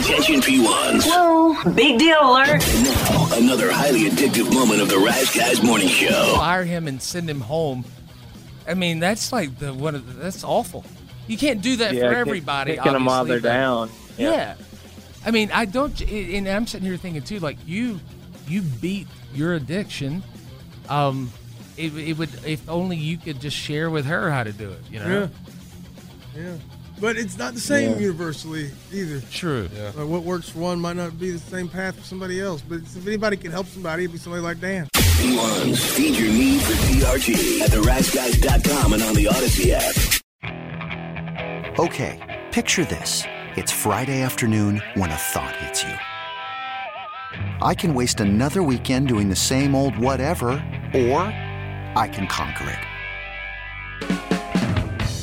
Attention P1s. Whoa, big deal alert. Now, another highly addictive moment of the Rise Guys Morning Show. fire him and send him home. I mean, that's like the one of the, that's awful. You can't do that yeah, for kick- everybody. Kicking them while obviously, they're but- down. Yeah. I mean, I don't, and I'm sitting here thinking too, like you, you beat your addiction. Um, it, it would if only you could just share with her how to do it. You know. Yeah. Yeah. But it's not the same Yeah. universally either. True. Like what works for one might not be the same path for somebody else. But if anybody can help somebody, it'd be somebody like Dan. P1s, feed your need for TRT at theriseguys.com and on the Audacy app. Okay, picture this. It's Friday afternoon when a thought hits you. I can waste another weekend doing the same old whatever, or I can conquer it.